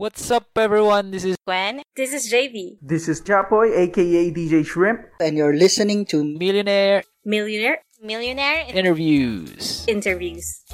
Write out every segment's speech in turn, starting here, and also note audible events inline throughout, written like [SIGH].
What's up, everyone? This is Gwen. This is JV. This is Chapoy, aka DJ Shrimp. And you're listening to Millionaire Millionaire. Millionaire Interviews. interviews.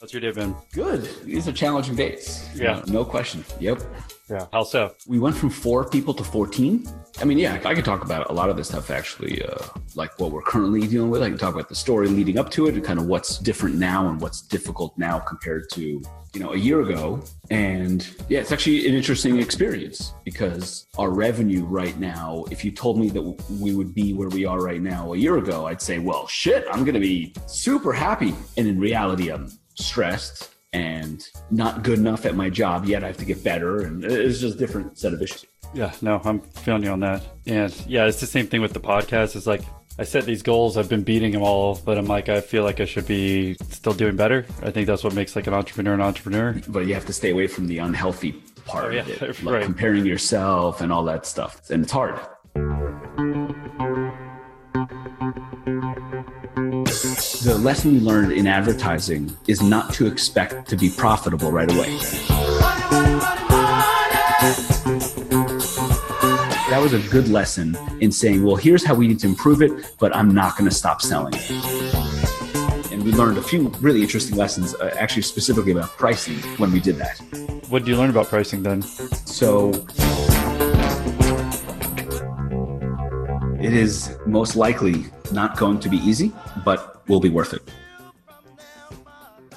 How's your day been? Good. These are challenging days. Yeah. Uh, no question. Yep. Yeah. How so? We went from four people to 14. I mean, yeah, I could talk about a lot of this stuff actually, uh, like what we're currently dealing with. I can talk about the story leading up to it and kind of what's different now and what's difficult now compared to, you know, a year ago. And yeah, it's actually an interesting experience because our revenue right now, if you told me that we would be where we are right now a year ago, I'd say, well, shit, I'm going to be super happy. And in reality, I'm stressed and not good enough at my job yet. I have to get better. And it's just a different set of issues. Yeah, no, I'm feeling you on that. And yeah, it's the same thing with the podcast. It's like I set these goals, I've been beating them all, but I'm like, I feel like I should be still doing better. I think that's what makes like an entrepreneur an entrepreneur. But you have to stay away from the unhealthy part Oh, yeah, of it, [LAUGHS] like right. comparing yourself and all that stuff. And it's hard. The lesson we learned in advertising is not to expect to be profitable right away. That was a good lesson in saying, well, here's how we need to improve it, but I'm not going to stop selling it. And we learned a few really interesting lessons, uh, actually specifically about pricing when we did that. What did you learn about pricing then? So it is most likely not going to be easy, but will be worth it.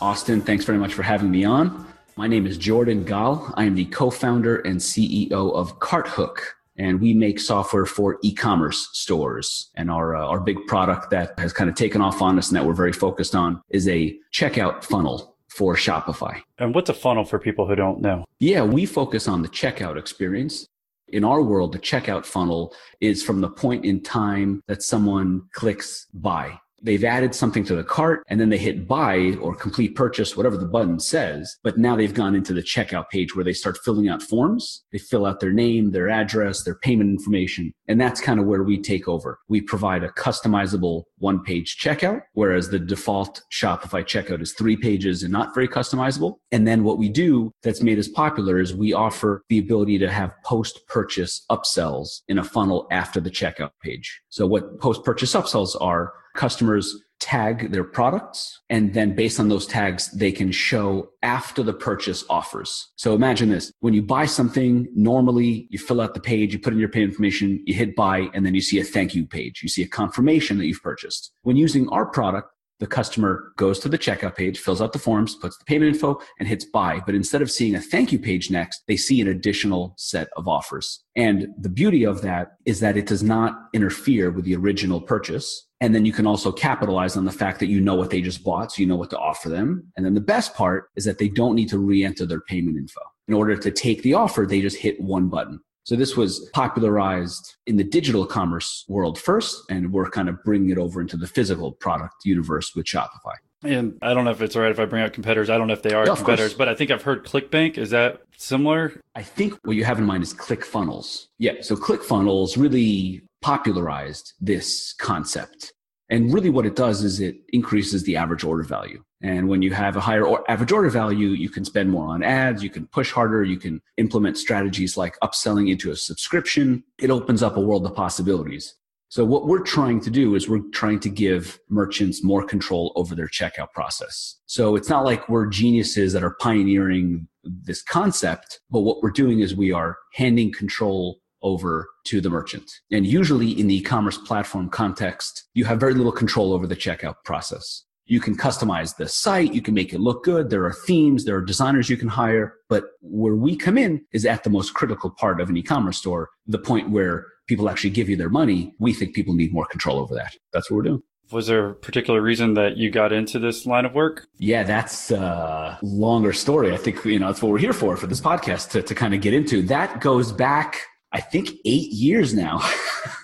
Austin, thanks very much for having me on. My name is Jordan Gall. I am the co founder and CEO of CartHook, and we make software for e commerce stores. And our, uh, our big product that has kind of taken off on us and that we're very focused on is a checkout funnel for Shopify. And what's a funnel for people who don't know? Yeah, we focus on the checkout experience. In our world, the checkout funnel is from the point in time that someone clicks buy. They've added something to the cart and then they hit buy or complete purchase, whatever the button says. But now they've gone into the checkout page where they start filling out forms. They fill out their name, their address, their payment information. And that's kind of where we take over. We provide a customizable one page checkout, whereas the default Shopify checkout is three pages and not very customizable. And then what we do that's made us popular is we offer the ability to have post purchase upsells in a funnel after the checkout page. So what post purchase upsells are customers tag their products and then based on those tags they can show after the purchase offers so imagine this when you buy something normally you fill out the page you put in your payment information you hit buy and then you see a thank you page you see a confirmation that you've purchased when using our product the customer goes to the checkout page, fills out the forms, puts the payment info, and hits buy. But instead of seeing a thank you page next, they see an additional set of offers. And the beauty of that is that it does not interfere with the original purchase. And then you can also capitalize on the fact that you know what they just bought, so you know what to offer them. And then the best part is that they don't need to re enter their payment info. In order to take the offer, they just hit one button. So this was popularized in the digital commerce world first, and we're kind of bringing it over into the physical product universe with Shopify. And I don't know if it's all right if I bring out competitors. I don't know if they are Yeah, competitors, course. but I think I've heard ClickBank. Is that similar? I think what you have in mind is ClickFunnels. Yeah, so ClickFunnels really popularized this concept. And really what it does is it increases the average order value. And when you have a higher or average order value, you can spend more on ads, you can push harder, you can implement strategies like upselling into a subscription. It opens up a world of possibilities. So what we're trying to do is we're trying to give merchants more control over their checkout process. So it's not like we're geniuses that are pioneering this concept, but what we're doing is we are handing control over to the merchant. And usually in the e-commerce platform context, you have very little control over the checkout process. You can customize the site, you can make it look good. There are themes, there are designers you can hire. But where we come in is at the most critical part of an e-commerce store, the point where people actually give you their money. We think people need more control over that. That's what we're doing. Was there a particular reason that you got into this line of work? Yeah, that's a longer story. I think, you know, that's what we're here for, for this podcast to, to kind of get into. That goes back, I think, eight years now.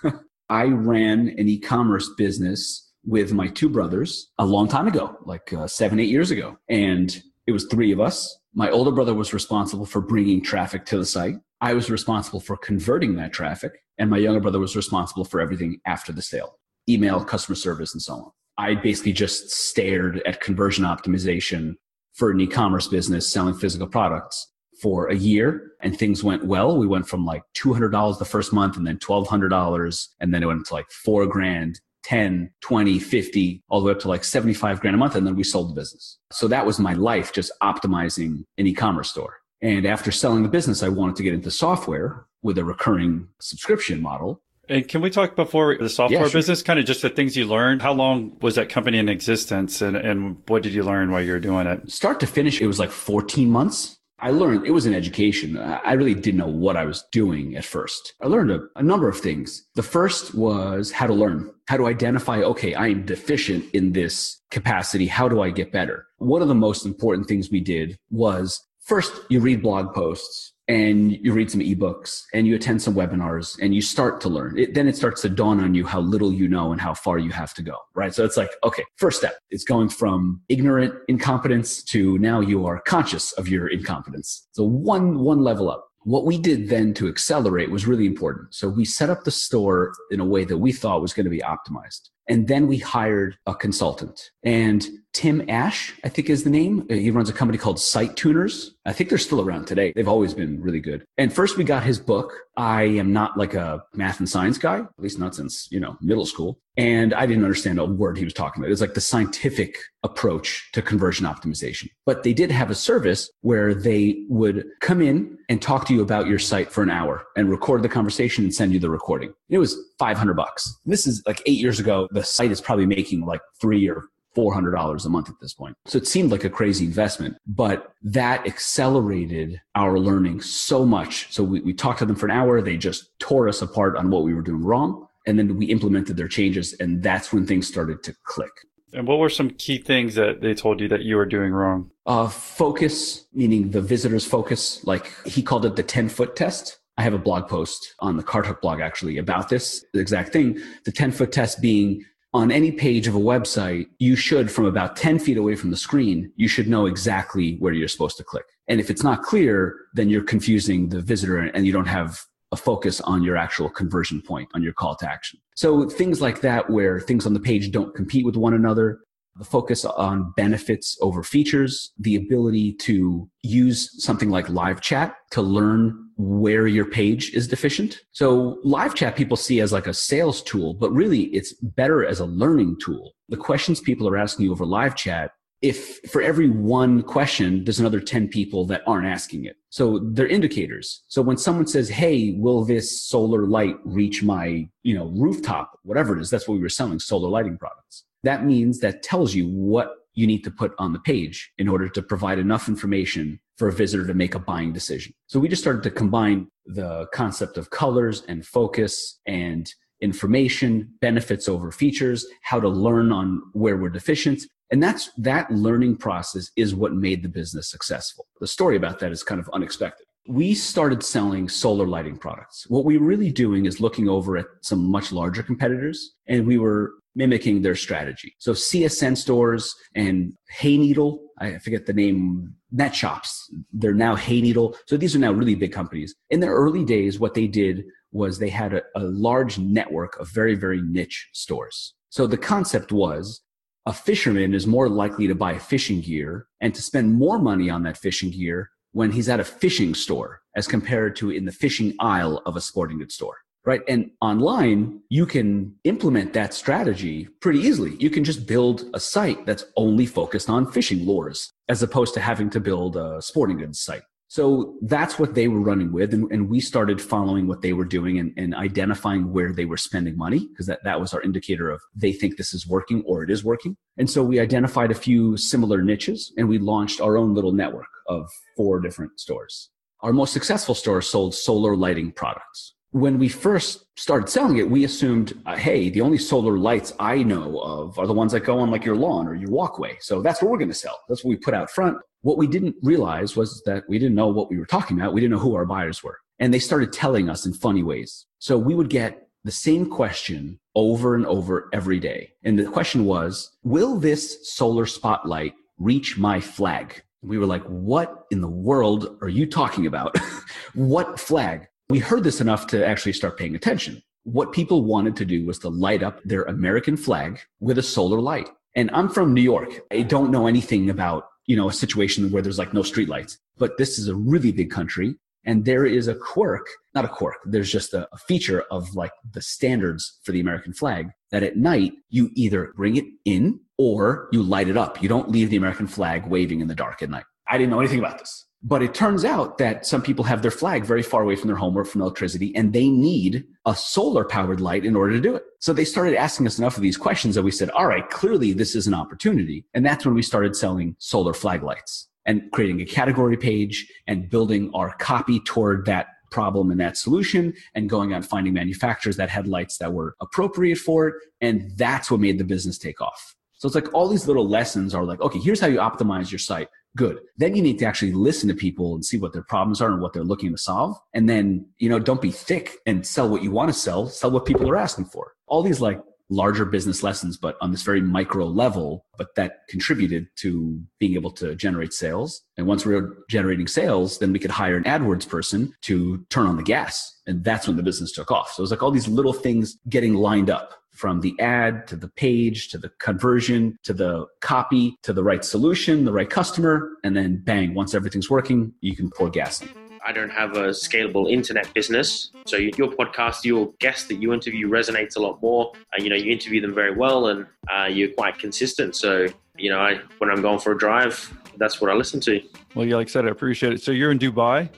[LAUGHS] I ran an e-commerce business with my two brothers a long time ago, like uh, seven, eight years ago. And it was three of us. My older brother was responsible for bringing traffic to the site. I was responsible for converting that traffic. And my younger brother was responsible for everything after the sale email, customer service, and so on. I basically just stared at conversion optimization for an e-commerce business selling physical products for a year and things went well. We went from like $200 the first month and then $1,200 and then it went to like four grand 10, 20, 50, all the way up to like 75 grand a month. And then we sold the business. So that was my life, just optimizing an e-commerce store. And after selling the business, I wanted to get into software with a recurring subscription model. And can we talk before the software Yeah, sure. business, kind of just the things you learned? How long was that company in existence and, and what did you learn while you were doing it? Start to finish, it was like 14 months. I learned it was an education. I really didn't know what I was doing at first. I learned a, a number of things. The first was how to learn, how to identify, okay, I am deficient in this capacity. How do I get better? One of the most important things we did was first you read blog posts and you read some ebooks and you attend some webinars and you start to learn it, then it starts to dawn on you how little you know and how far you have to go right? So it's like okay first step it's going from ignorant incompetence to now you are conscious of your incompetence. So one one level up. What we did then to accelerate was really important. So we set up the store in a way that we thought was going to be optimized and then we hired a consultant and Tim Ash, I think is the name. He runs a company called SiteTuners. I think they're still around today. They've always been really good. And first we got his book. I am not like a math and science guy, at least not since, you know, middle school. And I didn't understand a word he was talking about. It was like the scientific approach to conversion optimization. But they did have a service where they would come in and talk to you about your site for an hour and record the conversation and send you the recording. It was 500 bucks. This is like eight years ago. The site is probably making like three or $400 a month at this point. So it seemed like a crazy investment, but that accelerated our learning so much. So we, we talked to them for an hour. They just tore us apart on what we were doing wrong. And then we implemented their changes. And that's when things started to click. And what were some key things that they told you that you were doing wrong? Uh, focus, meaning the visitor's focus, like he called it the 10 foot test. I have a blog post on the CartHook blog actually about this exact thing. The 10 foot test being on any page of a website, you should, from about 10 feet away from the screen, you should know exactly where you're supposed to click. And if it's not clear, then you're confusing the visitor and you don't have a focus on your actual conversion point, on your call to action. So things like that, where things on the page don't compete with one another, the focus on benefits over features, the ability to use something like live chat to learn where your page is deficient. So live chat people see as like a sales tool, but really it's better as a learning tool. The questions people are asking you over live chat, if for every one question, there's another 10 people that aren't asking it. So they're indicators. So when someone says, Hey, will this solar light reach my, you know, rooftop, whatever it is, that's what we were selling solar lighting products that means that tells you what you need to put on the page in order to provide enough information for a visitor to make a buying decision. So we just started to combine the concept of colors and focus and information, benefits over features, how to learn on where we're deficient. And that's that learning process is what made the business successful. The story about that is kind of unexpected. We started selling solar lighting products. What we were really doing is looking over at some much larger competitors and we were mimicking their strategy. So CSN stores and Hayneedle, I forget the name, NetShops, they're now Hayneedle. So these are now really big companies. In their early days, what they did was they had a, a large network of very, very niche stores. So the concept was a fisherman is more likely to buy fishing gear and to spend more money on that fishing gear when he's at a fishing store as compared to in the fishing aisle of a sporting goods store right? And online, you can implement that strategy pretty easily. You can just build a site that's only focused on fishing lures as opposed to having to build a sporting goods site. So that's what they were running with. And, and we started following what they were doing and, and identifying where they were spending money because that, that was our indicator of they think this is working or it is working. And so we identified a few similar niches and we launched our own little network of four different stores. Our most successful store sold solar lighting products when we first started selling it, we assumed, uh, hey, the only solar lights I know of are the ones that go on like your lawn or your walkway. So that's what we're going to sell. That's what we put out front. What we didn't realize was that we didn't know what we were talking about. We didn't know who our buyers were. And they started telling us in funny ways. So we would get the same question over and over every day. And the question was, will this solar spotlight reach my flag? We were like, what in the world are you talking about? [LAUGHS] what flag? We heard this enough to actually start paying attention. What people wanted to do was to light up their American flag with a solar light. And I'm from New York. I don't know anything about you know, a situation where there's like no streetlights. But this is a really big country and there is a quirk, not a quirk, there's just a, a, feature of like the standards for the American flag that at night you either bring it in or you light it up. You don't leave the American flag waving in the dark at night. I didn't know anything about this. But it turns out that some people have their flag very far away from their home or from electricity, and they need a solar powered light in order to do it. So they started asking us enough of these questions that we said, all right, clearly this is an opportunity. And that's when we started selling solar flag lights and creating a category page and building our copy toward that problem and that solution and going out and finding manufacturers that had lights that were appropriate for it. And that's what made the business take off. So it's like all these little lessons are like, okay, here's how you optimize your site. Good. Then you need to actually listen to people and see what their problems are and what they're looking to solve. And then, you know, don't be thick and sell what you want to sell, sell what people are asking for. All these like larger business lessons, but on this very micro level, but that contributed to being able to generate sales. And once we were generating sales, then we could hire an AdWords person to turn on the gas. And that's when the business took off. So it was like all these little things getting lined up from the ad to the page to the conversion to the copy to the right solution, the right customer. And then bang, once everything's working, you can pour gas in. I don't have a scalable internet business. So your podcast, your guest that you interview resonates a lot more. Uh, you know, you interview them very well and uh, you're quite consistent. So, you know, I, when I'm going for a drive, that's what I listen to. Well, yeah, like I said, I appreciate it. So you're in Dubai?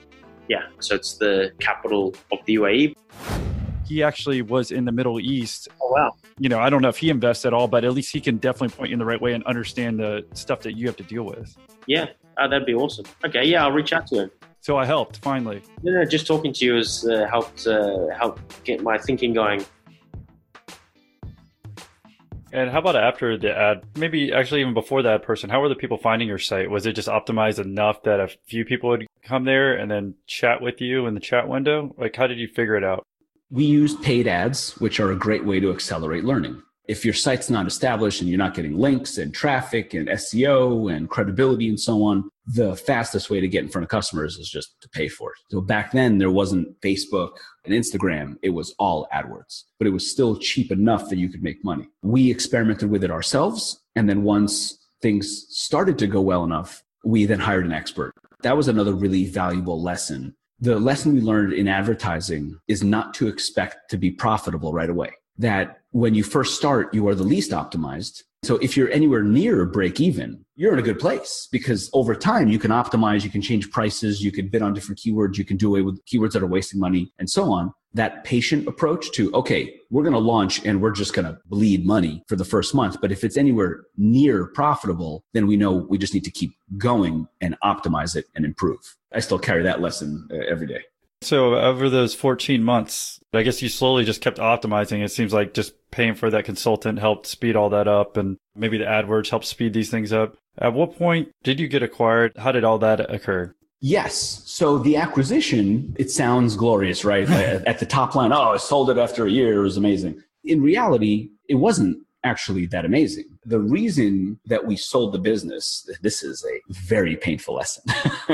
Yeah. So it's the capital of the UAE. He actually was in the Middle East. Oh, wow. You know, I don't know if he invests at all, but at least he can definitely point you in the right way and understand the stuff that you have to deal with. Yeah. Oh, that'd be awesome. Okay. Yeah. I'll reach out to him. So I helped finally. No, no, just talking to you has uh, helped uh, help get my thinking going. And how about after the ad? Maybe actually even before that person, how were the people finding your site? Was it just optimized enough that a few people would come there and then chat with you in the chat window? Like, how did you figure it out? We used paid ads, which are a great way to accelerate learning if your site's not established and you're not getting links and traffic and SEO and credibility and so on, the fastest way to get in front of customers is just to pay for it. So back then there wasn't Facebook and Instagram. It was all AdWords, but it was still cheap enough that you could make money. We experimented with it ourselves. And then once things started to go well enough, we then hired an expert. That was another really valuable lesson. The lesson we learned in advertising is not to expect to be profitable right away that when you first start, you are the least optimized. So if you're anywhere near break even, you're in a good place because over time you can optimize, you can change prices, you can bid on different keywords, you can do away with keywords that are wasting money and so on. That patient approach to, okay, we're going to launch and we're just going to bleed money for the first month. But if it's anywhere near profitable, then we know we just need to keep going and optimize it and improve. I still carry that lesson uh, every day. So over those 14 months, I guess you slowly just kept optimizing. It seems like just paying for that consultant helped speed all that up and maybe the AdWords helped speed these things up. At what point did you get acquired? How did all that occur? Yes. So the acquisition, it sounds glorious, right? [LAUGHS] At the top line, oh, I sold it after a year. It was amazing. In reality, it wasn't actually that amazing. The reason that we sold the business, this is a very painful lesson. [LAUGHS]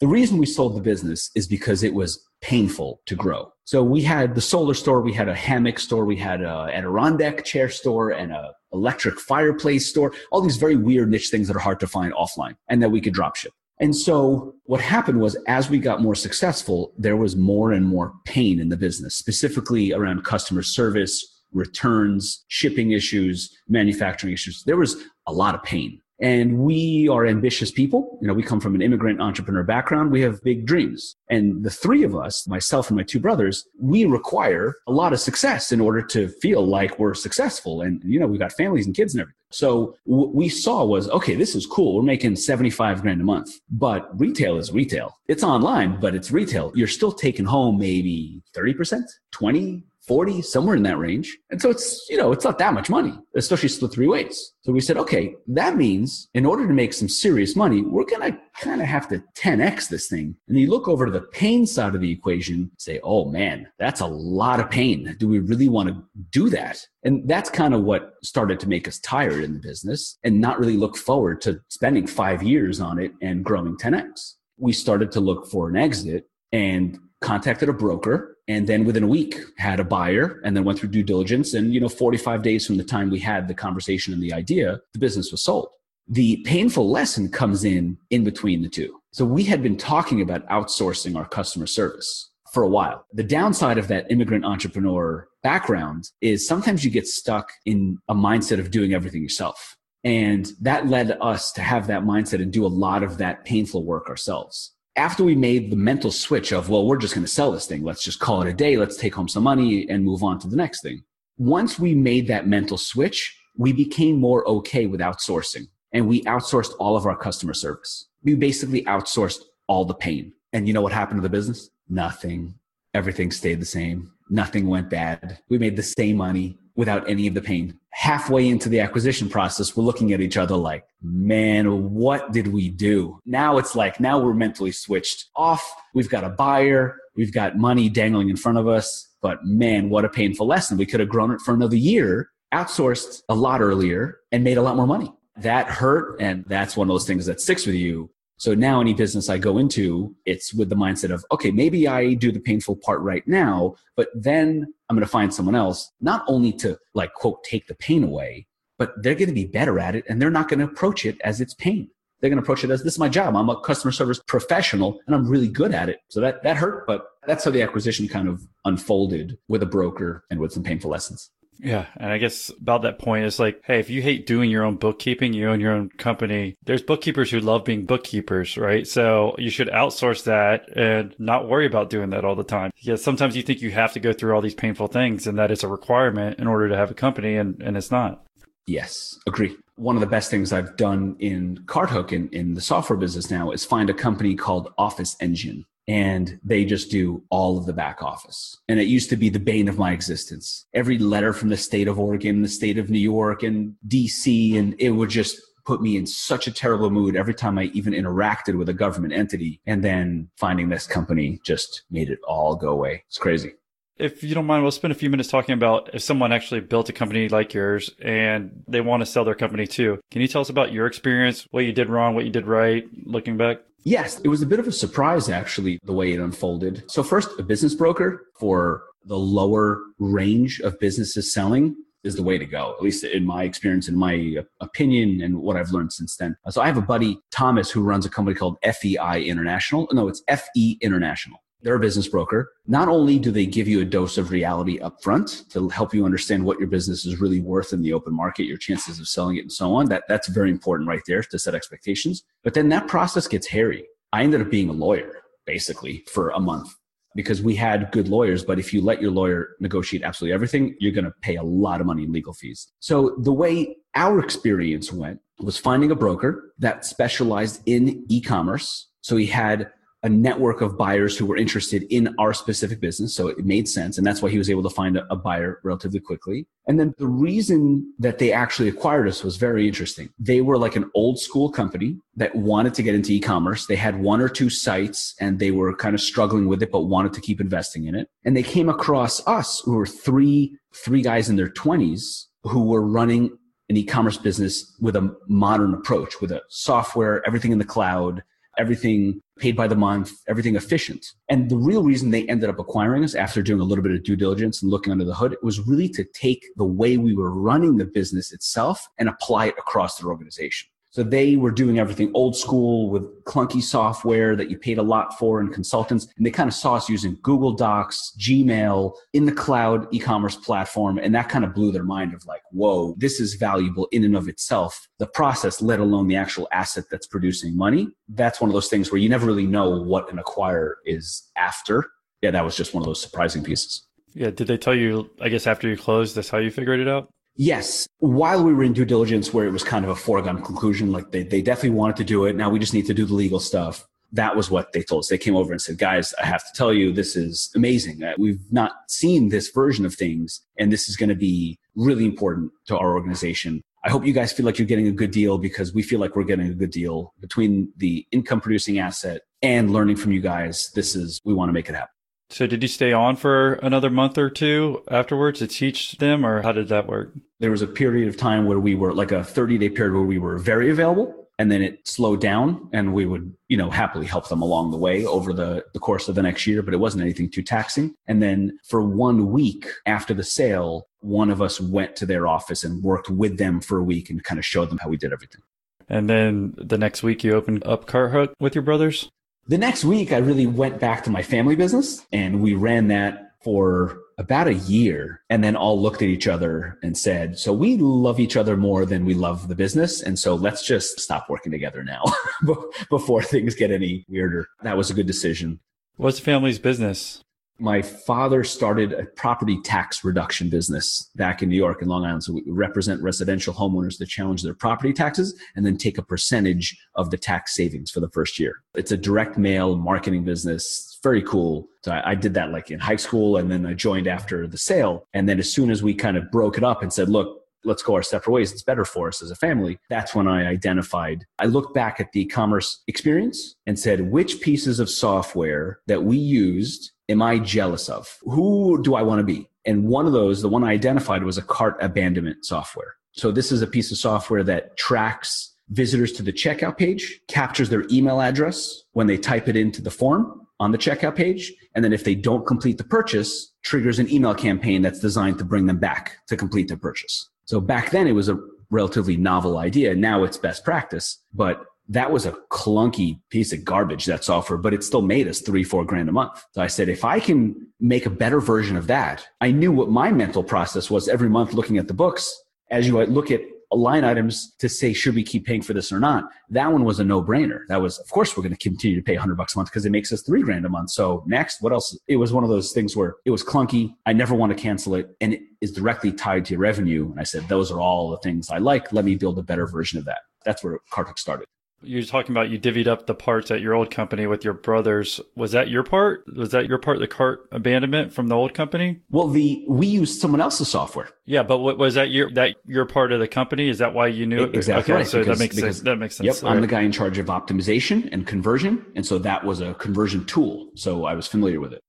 the reason we sold the business is because it was painful to grow. So we had the solar store, we had a hammock store, we had a Adirondack chair store and a electric fireplace store, all these very weird niche things that are hard to find offline and that we could drop ship. And so what happened was as we got more successful, there was more and more pain in the business, specifically around customer service, returns, shipping issues, manufacturing issues. There was a lot of pain. And we are ambitious people. You know, we come from an immigrant entrepreneur background. We have big dreams. And the three of us, myself and my two brothers, we require a lot of success in order to feel like we're successful. And, you know, we've got families and kids and everything. So what we saw was, okay, this is cool. We're making 75 grand a month, but retail is retail. It's online, but it's retail. You're still taking home maybe 30%, 20, 40, somewhere in that range. And so it's, you know, it's not that much money, especially split three ways. So we said, okay, that means in order to make some serious money, we're going to kind of have to 10x this thing. And you look over to the pain side of the equation, say, oh man, that's a lot of pain. Do we really want to do that? And that's kind of what started to make us tired in the business and not really look forward to spending five years on it and growing 10x. We started to look for an exit and contacted a broker and then within a week had a buyer and then went through due diligence and you know 45 days from the time we had the conversation and the idea the business was sold The painful lesson comes in in between the two. So we had been talking about outsourcing our customer service for a while. The downside of that immigrant entrepreneur background is sometimes you get stuck in a mindset of doing everything yourself. And that led us to have that mindset and do a lot of that painful work ourselves. After we made the mental switch of, well, we're just going to sell this thing. Let's just call it a day. Let's take home some money and move on to the next thing. Once we made that mental switch, we became more okay with outsourcing and we outsourced all of our customer service. We basically outsourced all the pain. And you know what happened to the business? Nothing. Everything stayed the same. Nothing went bad. We made the same money without any of the pain. Halfway into the acquisition process, we're looking at each other like, man, what did we do? Now it's like, now we're mentally switched off. We've got a buyer. We've got money dangling in front of us. But man, what a painful lesson. We could have grown it for another year, outsourced a lot earlier, and made a lot more money. That hurt. And that's one of those things that sticks with you so now any business I go into, it's with the mindset of, okay, maybe I do the painful part right now, but then I'm going to find someone else, not only to like quote, take the pain away, but they're going to be better at it and they're not going to approach it as it's pain. They're going to approach it as this is my job. I'm a customer service professional and I'm really good at it. So that, that hurt, but that's how the acquisition kind of unfolded with a broker and with some painful lessons. Yeah. And I guess about that point, it's like, hey, if you hate doing your own bookkeeping, you own your own company, there's bookkeepers who love being bookkeepers, right? So you should outsource that and not worry about doing that all the time. Yeah. Sometimes you think you have to go through all these painful things and that it's a requirement in order to have a company and, and it's not. Yes, agree. One of the best things I've done in CartHook in, in the software business now is find a company called Office Engine and they just do all of the back office. And it used to be the bane of my existence. Every letter from the state of Oregon, the state of New York, and DC, and it would just put me in such a terrible mood every time I even interacted with a government entity. And then finding this company just made it all go away. It's crazy. If you don't mind, we'll spend a few minutes talking about if someone actually built a company like yours and they want to sell their company too. Can you tell us about your experience, what you did wrong, what you did right, looking back? Yes, it was a bit of a surprise actually, the way it unfolded. So, first, a business broker for the lower range of businesses selling is the way to go, at least in my experience, in my opinion, and what I've learned since then. So, I have a buddy, Thomas, who runs a company called FEI International. No, it's FE International. They're a business broker. Not only do they give you a dose of reality up front to help you understand what your business is really worth in the open market, your chances of selling it and so on. That that's very important right there to set expectations. But then that process gets hairy. I ended up being a lawyer basically for a month because we had good lawyers, but if you let your lawyer negotiate absolutely everything, you're going to pay a lot of money in legal fees. So the way our experience went was finding a broker that specialized in e-commerce. So he had a network of buyers who were interested in our specific business. So it made sense. And that's why he was able to find a, a, buyer relatively quickly. And then the reason that they actually acquired us was very interesting. They were like an old school company that wanted to get into e-commerce. They had one or two sites and they were kind of struggling with it, but wanted to keep investing in it. And they came across us who were three, three guys in their twenties who were running an e-commerce business with a modern approach, with a software, everything in the cloud, everything paid by the month, everything efficient. And the real reason they ended up acquiring us after doing a little bit of due diligence and looking under the hood was really to take the way we were running the business itself and apply it across their organization. So they were doing everything old school with clunky software that you paid a lot for and consultants. And they kind of saw us using Google Docs, Gmail in the cloud e-commerce platform. And that kind of blew their mind of like, whoa, this is valuable in and of itself. The process, let alone the actual asset that's producing money. That's one of those things where you never really know what an acquirer is after. Yeah, that was just one of those surprising pieces. Yeah. Did they tell you, I guess, after you closed, that's how you figured it out? Yes. While we were in due diligence, where it was kind of a foregone conclusion, like they, they definitely wanted to do it. Now we just need to do the legal stuff. That was what they told us. They came over and said, guys, I have to tell you, this is amazing. Uh, we've not seen this version of things, and this is going to be really important to our organization. I hope you guys feel like you're getting a good deal because we feel like we're getting a good deal between the income producing asset and learning from you guys. This is, we want to make it happen. So did you stay on for another month or two afterwards to teach them or how did that work? There was a period of time where we were like a 30 day period where we were very available and then it slowed down and we would, you know, happily help them along the way over the, the course of the next year, but it wasn't anything too taxing. And then for one week after the sale, one of us went to their office and worked with them for a week and kind of showed them how we did everything. And then the next week you opened up CartHook with your brothers? The next week, I really went back to my family business and we ran that for about a year and then all looked at each other and said, So we love each other more than we love the business. And so let's just stop working together now [LAUGHS] before things get any weirder. That was a good decision. What's the family's business? My father started a property tax reduction business back in New York and Long Island. So we represent residential homeowners that challenge their property taxes and then take a percentage of the tax savings for the first year. It's a direct mail marketing business. Very cool. So I, I did that like in high school and then I joined after the sale. And then as soon as we kind of broke it up and said, look, let's go our separate ways. It's better for us as a family. That's when I identified, I looked back at the commerce experience and said, which pieces of software that we used am I jealous of? Who do I want to be? And one of those, the one I identified was a cart abandonment software. So this is a piece of software that tracks visitors to the checkout page, captures their email address when they type it into the form on the checkout page. And then if they don't complete the purchase, triggers an email campaign that's designed to bring them back to complete their purchase. So back then it was a relatively novel idea. Now it's best practice, but that was a clunky piece of garbage, that software, but it still made us three, four grand a month. So I said, if I can make a better version of that, I knew what my mental process was every month looking at the books. As you look at line items to say, should we keep paying for this or not? That one was a no brainer. That was, of course, we're going to continue to pay 100 bucks a month because it makes us three grand a month. So next, what else? It was one of those things where it was clunky. I never want to cancel it. And it is directly tied to your revenue. And I said, those are all the things I like. Let me build a better version of that. That's where Cart started. You're talking about you divvied up the parts at your old company with your brothers. Was that your part? Was that your part, the cart abandonment from the old company? Well, the we used someone else's software. Yeah, but what was that your that your part of the company? Is that why you knew it? Exactly. Okay, right, so because, that makes because, sense. That makes sense. Yep, I'm the guy in charge of optimization and conversion, and so that was a conversion tool. So I was familiar with it.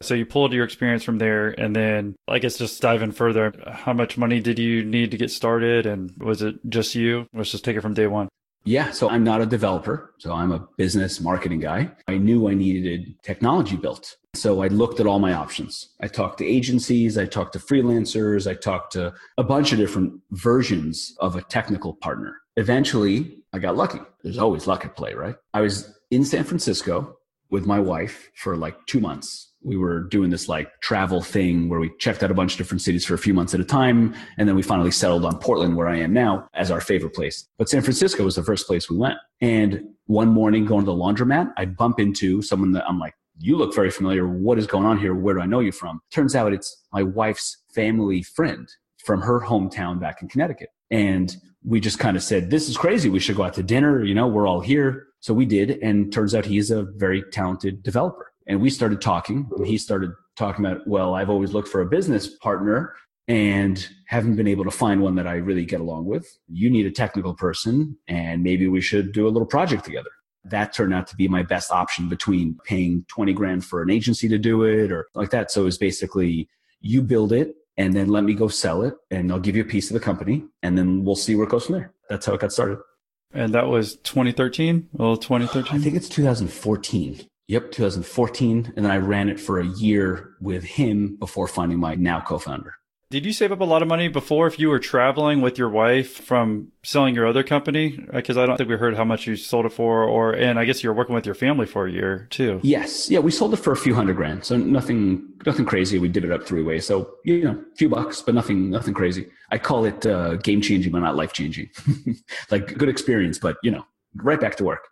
So you pulled your experience from there, and then I guess just diving further, how much money did you need to get started, and was it just you? Let's just take it from day one. Yeah, so I'm not a developer. So I'm a business marketing guy. I knew I needed technology built. So I looked at all my options. I talked to agencies, I talked to freelancers, I talked to a bunch of different versions of a technical partner. Eventually, I got lucky. There's always luck at play, right? I was in San Francisco with my wife for like two months we were doing this like travel thing where we checked out a bunch of different cities for a few months at a time. And then we finally settled on Portland, where I am now, as our favorite place. But San Francisco was the first place we went. And one morning going to the laundromat, I bump into someone that I'm like, you look very familiar. What is going on here? Where do I know you from? Turns out it's my wife's family friend from her hometown back in Connecticut. And we just kind of said, this is crazy. We should go out to dinner. You know, we're all here. So we did. And turns out he's a very talented developer. And we started talking, and he started talking about, well, I've always looked for a business partner and haven't been able to find one that I really get along with. You need a technical person, and maybe we should do a little project together. That turned out to be my best option between paying 20 grand for an agency to do it or like that. So it was basically you build it and then let me go sell it and I'll give you a piece of the company and then we'll see where it goes from there. That's how it got started. And that was 2013? Well, 2013? I think it's 2014. Yep, 2014. And then I ran it for a year with him before finding my now co founder. Did you save up a lot of money before if you were traveling with your wife from selling your other company? Because I don't think we heard how much you sold it for, or and I guess you're working with your family for a year too. Yes, yeah, we sold it for a few hundred grand, so nothing, nothing crazy. We did it up three ways, so you know, a few bucks, but nothing, nothing crazy. I call it uh, game changing, but not life changing. [LAUGHS] like good experience, but you know, right back to work.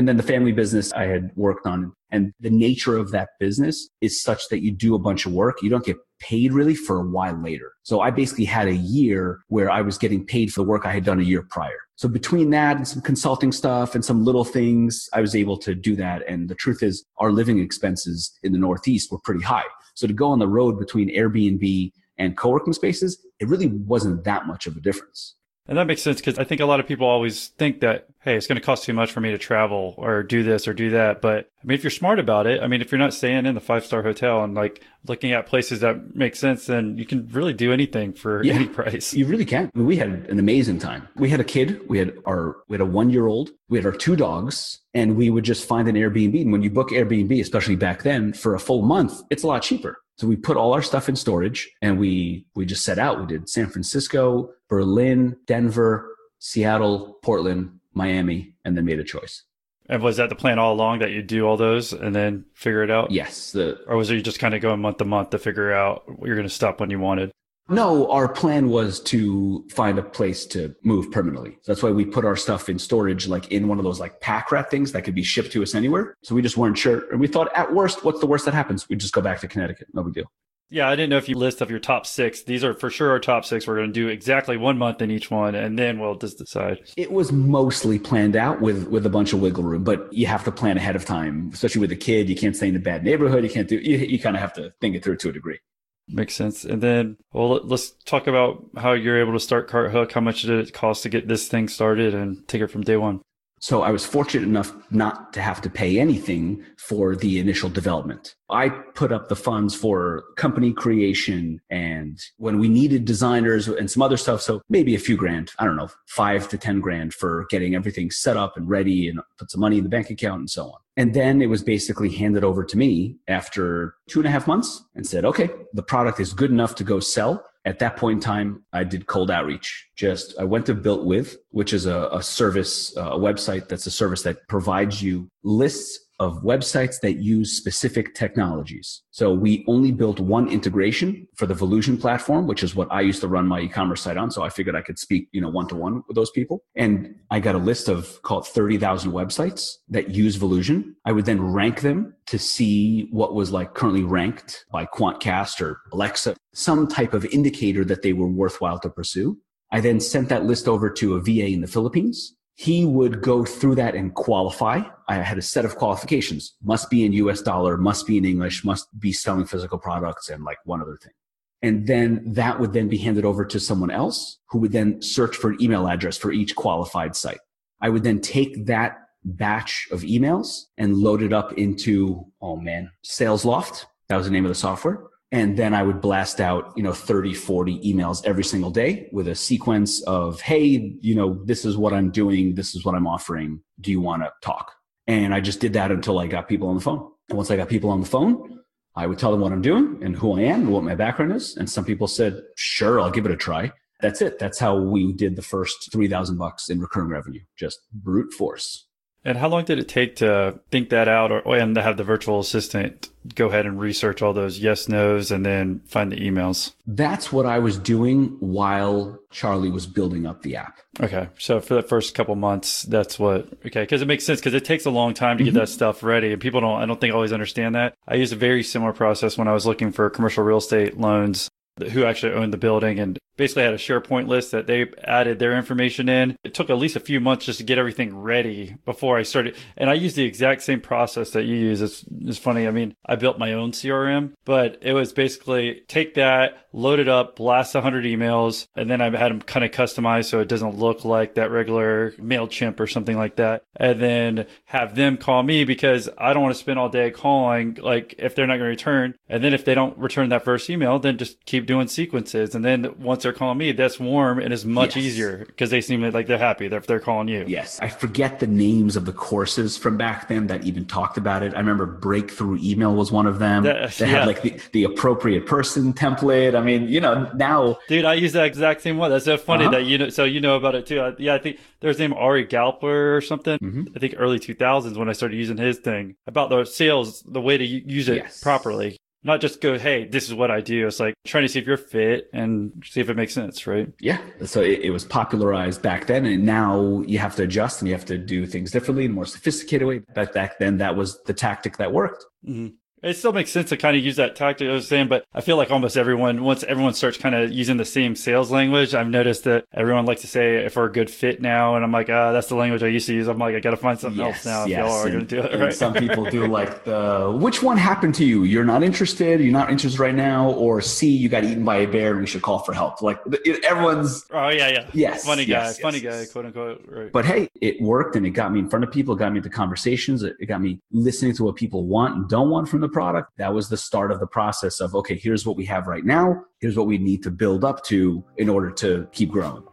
And then the family business I had worked on. And the nature of that business is such that you do a bunch of work. You don't get paid really for a while later. So I basically had a year where I was getting paid for the work I had done a year prior. So between that and some consulting stuff and some little things, I was able to do that. And the truth is our living expenses in the Northeast were pretty high. So to go on the road between Airbnb and co-working spaces, it really wasn't that much of a difference. And that makes sense because I think a lot of people always think that, hey, it's going to cost too much for me to travel or do this or do that. But I mean, if you're smart about it, I mean, if you're not staying in the five star hotel and like looking at places that make sense, then you can really do anything for Yeah. any price. You really can. I mean, we had an amazing time. We had a kid. We had our we had a one year old. We had our two dogs, and we would just find an Airbnb. And when you book Airbnb, especially back then, for a full month, it's a lot cheaper. So we put all our stuff in storage, and we we just set out. We did San Francisco, Berlin, Denver, Seattle, Portland, Miami, and then made a choice. And was that the plan all along that you do all those and then figure it out? Yes, the Or was it you just kind of going month to month to figure out you're going to stop when you wanted? No, our plan was to find a place to move permanently. So that's why we put our stuff in storage, like in one of those like pack rat things that could be shipped to us anywhere. So we just weren't sure. And we thought at worst, what's the worst that happens? We just go back to Connecticut. No big deal. Yeah, I didn't know if you list of your top six. These are for sure our top six. We're going to do exactly one month in each one, and then we'll just decide. It was mostly planned out with with a bunch of wiggle room, but you have to plan ahead of time, especially with a kid. You can't stay in a bad neighborhood. You can't do. You, you kind of have to think it through to a degree. Makes sense. And then, well, let- let's talk about how you're able to start CartHook. How much did it cost to get this thing started and take it from day one? So I was fortunate enough not to have to pay anything for the initial development. I put up the funds for company creation and when we needed designers and some other stuff. So maybe a few grand, I don't know, five to 10 grand for getting everything set up and ready and put some money in the bank account and so on. And then it was basically handed over to me after two and a half months and said, okay, the product is good enough to go sell. At that point in time, I did cold outreach. Just I went to BuiltWith, which is a, a service, uh, a website that's a service that provides you lists of websites that use specific technologies. So we only built one integration for the Volusion platform, which is what I used to run my e-commerce site on. So I figured I could speak, you know, one to one with those people. And I got a list of called 30,000 websites that use Volusion. I would then rank them to see what was like currently ranked by Quantcast or Alexa, some type of indicator that they were worthwhile to pursue. I then sent that list over to a VA in the Philippines. He would go through that and qualify. I had a set of qualifications. Must be in US dollar, must be in English, must be selling physical products and like one other thing. And then that would then be handed over to someone else who would then search for an email address for each qualified site. I would then take that batch of emails and load it up into, oh man, SalesLoft. That was the name of the software. And then I would blast out, you know, 30, 40 emails every single day with a sequence of, Hey, you know, this is what I'm doing. This is what I'm offering. Do you want to talk? And I just did that until I got people on the phone. And once I got people on the phone, I would tell them what I'm doing and who I am and what my background is. And some people said, sure, I'll give it a try. That's it. That's how we did the first 3000 bucks in recurring revenue. Just brute force. And how long did it take to think that out or and to have the virtual assistant go ahead and research all those yes, nos, and then find the emails? That's what I was doing while Charlie was building up the app. Okay. So for the first couple months, that's what, okay. Cause it makes sense because it takes a long time to get mm-hmm. that stuff ready. And people don't, I don't think always understand that. I used a very similar process when I was looking for commercial real estate loans who actually owned the building and basically had a SharePoint list that they added their information in. It took at least a few months just to get everything ready before I started. And I used the exact same process that you use. It's, it's funny. I mean, I built my own CRM, but it was basically take that, load it up, blast 100 emails, and then I had them kind of customized so it doesn't look like that regular MailChimp or something like that. And then have them call me because I don't want to spend all day calling, like if they're not going to return. And then if they don't return that first email, then just keep doing sequences. And then once they're calling me, that's warm and is much Yes. easier because they seem like they're happy if they're calling you. Yes. I forget the names of the courses from back then that even talked about it. I remember breakthrough email was one of them. That- they yeah. had like the, the appropriate person template. I mean, you know, now Dude, I use that exact same one. That's so funny Uh-huh. that you know. So you know about it too. I, yeah, I think there's name Ari Galper or something. Mm-hmm. I think early 2000s when I started using his thing about the sales, the way to use it Yes. properly. Not just go, hey, this is what I do. It's like trying to see if you're fit and see if it makes sense, right? Yeah. So it, it was popularized back then, and now you have to adjust and you have to do things differently in a more sophisticated way. But back then, that was the tactic that worked. Mm-hmm. It still makes sense to kind of use that tactic I was saying, but I feel like almost everyone, once everyone starts kind of using the same sales language, I've noticed that everyone likes to say if we're a good fit now. And I'm like, ah, that's the language I used to use. I'm like, I got to find something else now if y'all are going to do it, right? some people do [LAUGHS] like the which one happened to you? You're not interested. You're not interested right now, or C, you got eaten by a bear and we should call for help. Like everyone's oh, yeah, yeah. Yes, Funny guy, yes, yes, funny yes. guy, quote unquote. Right. But hey, it worked and it got me in front of people, it got me into conversations, it it got me listening to what people want and don't want from the product. That was the start of the process of, okay, here's what we have right now. Here's what we need to build up to in order to keep growing.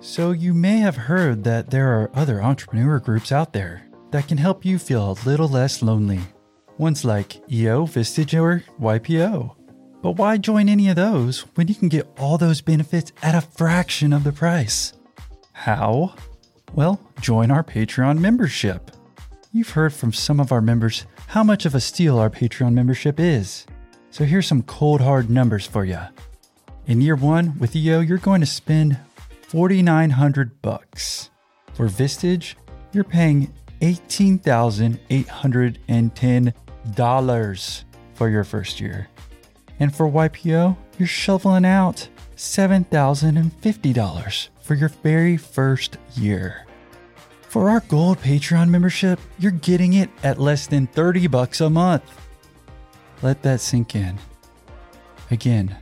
So, you may have heard that there are other entrepreneur groups out there that can help you feel a little less lonely. Ones like EO, Vistage, or YPO. But why join any of those when you can get all those benefits at a fraction of the price? How? Well, join our Patreon membership. You've heard from some of our members how much of a steal our Patreon membership is. So here's some cold hard numbers for you. In year one with EO, you're going to spend 4,900 bucks. For Vistage, you're paying $18,810 for your first year. And for YPO, you're shoveling out $7,050 for your very first year. For our gold Patreon membership, you're getting it at less than 30 bucks a month. Let that sink in. Again,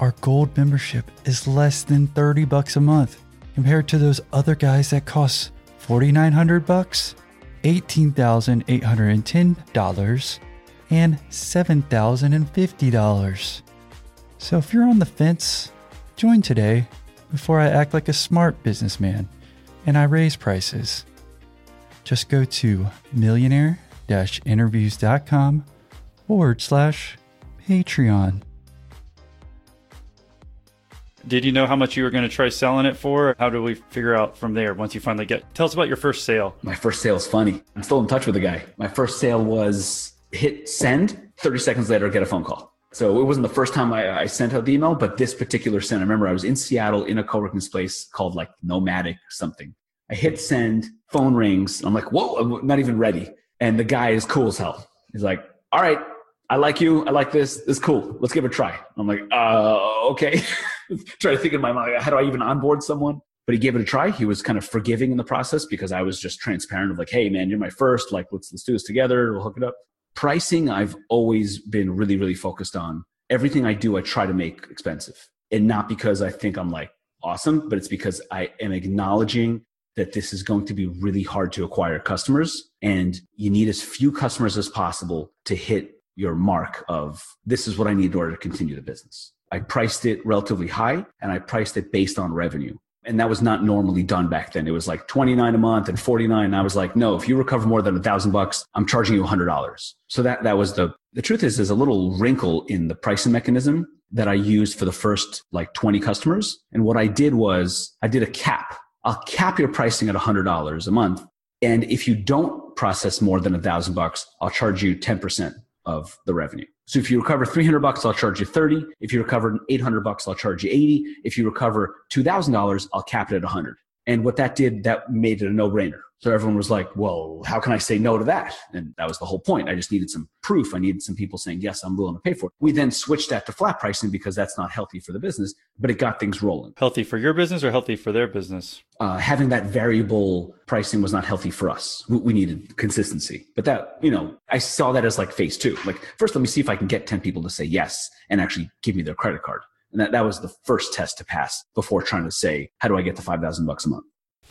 our gold membership is less than 30 bucks a month compared to those other guys that cost 4900 bucks, $18,810, and $7,050. So if you're on the fence, join today before I act like a smart businessman and I raise prices. Just go to millionaire interviews.com forward slash Patreon. Did you know how much you were going to try selling it for? How do we figure out from there once you finally get? Tell us about your first sale. My first sale is funny. I'm still in touch with the guy. My first sale was hit send. 30 seconds later, get a phone call. So it wasn't the first time I, I sent out the email, but this particular send, I remember I was in Seattle in a co-working space called like Nomadic something. I hit send, phone rings. I'm like, whoa, I'm not even ready. And the guy is cool as hell. He's like, all right, I like you. I like this. This is cool. Let's give it a try. I'm like, uh, okay. [LAUGHS] try to think in my mind, how do I even onboard someone? But he gave it a try. He was kind of forgiving in the process because I was just transparent of like, hey man, you're my first. Like, let's let's do this together. We'll hook it up. Pricing, I've always been really, really focused on. Everything I do, I try to make expensive. And not because I think I'm like awesome, but it's because I am acknowledging that this is going to be really hard to acquire customers and you need as few customers as possible to hit your mark of this is what I need in order to continue the business. I priced it relatively high and I priced it based on revenue. And that was not normally done back then. It was like 29 a month and 49. And I was like, no, if you recover more than a thousand bucks, I'm charging you a hundred dollars. So that, that was the, the truth is there's a little wrinkle in the pricing mechanism that I used for the first like 20 customers. And what I did was I did a cap. I'll cap your pricing at hundred dollars a month. And if you don't process more than a thousand bucks, I'll charge you 10% of the revenue. So if you recover 300 bucks, I'll charge you 30. If you recover 800 bucks, I'll charge you 80. If you recover $2,000, I'll cap it at 100. And what that did, that made it a no brainer. So everyone was like, well, how can I say no to that? And that was the whole point. I just needed some proof. I needed some people saying, yes, I'm willing to pay for it. We then switched that to flat pricing because that's not healthy for the business, but it got things rolling. Healthy for your business or healthy for their business? Uh, having that variable pricing was not healthy for us. We, we needed consistency. But that, you know, I saw that as like phase two. Like, first, let me see if I can get 10 people to say yes and actually give me their credit card. And that, that was the first test to pass before trying to say, how do I get to 5,000 bucks a month?